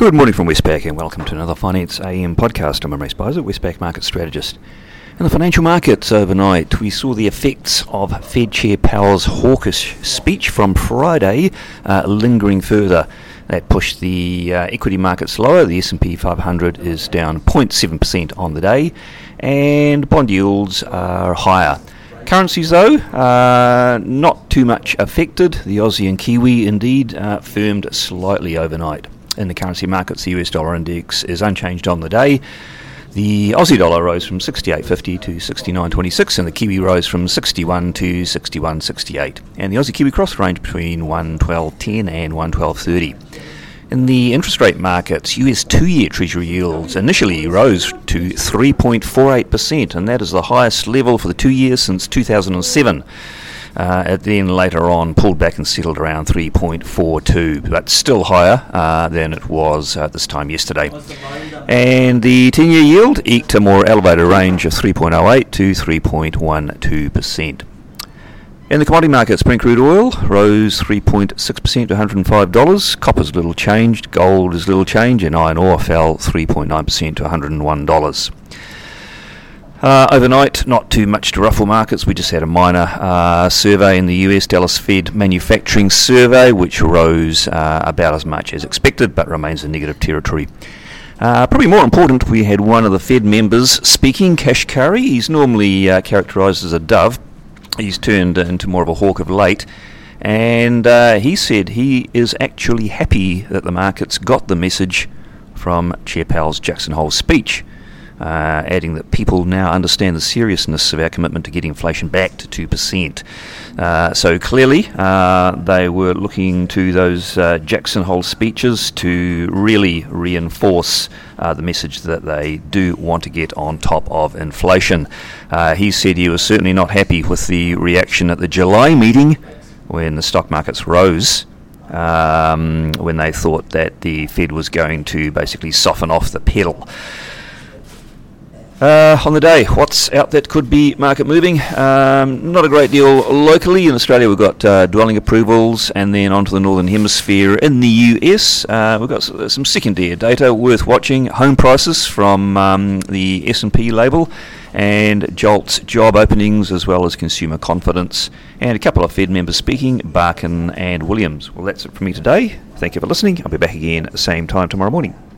Good morning from Westpac and welcome to another Finance AM podcast. I'm Imre Speizer, Westpac market strategist. In the financial markets overnight, we saw the effects of Fed Chair Powell's hawkish speech from Friday uh, lingering further. That pushed the uh, equity markets lower. The S&P 500 is down 0.7% on the day, and bond yields are higher. Currencies, though, uh, not too much affected. The Aussie and Kiwi indeed uh, firmed slightly overnight in the currency markets, the US dollar index is unchanged on the day. The Aussie dollar rose from 68.50 to 69.26, and the Kiwi rose from 61 to 61.68. And the Aussie Kiwi cross range between 112.10 and 112.30. In the interest rate markets, US two year Treasury yields initially rose to 3.48%, and that is the highest level for the two years since 2007. Uh, it then later on pulled back and settled around 3.42, but still higher uh, than it was at this time yesterday. And the 10 year yield eked a more elevated range of 3.08 to 3.12%. In the commodity markets, Brent crude oil rose 3.6% to $105. Copper's little changed, gold is little change, and iron ore fell 3.9% to $101. Uh, overnight, not too much to ruffle markets. We just had a minor uh, survey in the US, Dallas Fed manufacturing survey, which rose uh, about as much as expected, but remains in negative territory. Uh, probably more important, we had one of the Fed members speaking, Kashkari. He's normally uh, characterised as a dove. He's turned into more of a hawk of late. And uh, he said he is actually happy that the markets got the message from Chair Powell's Jackson Hole speech uh, adding that people now understand the seriousness of our commitment to getting inflation back to 2%. Uh, so clearly, uh, they were looking to those uh, Jackson Hole speeches to really reinforce uh, the message that they do want to get on top of inflation. Uh, he said he was certainly not happy with the reaction at the July meeting when the stock markets rose. Um, when they thought that the Fed was going to basically soften off the pedal. Uh, on the day, what's out that could be market moving? Um, not a great deal locally. In Australia, we've got uh, dwelling approvals, and then onto the northern hemisphere. In the US, uh, we've got some secondary data worth watching. Home prices from um, the S&P label, and JOLTS job openings, as well as consumer confidence, and a couple of Fed members speaking, Barkin and Williams. Well, that's it from me today. Thank you for listening. I'll be back again at the same time tomorrow morning.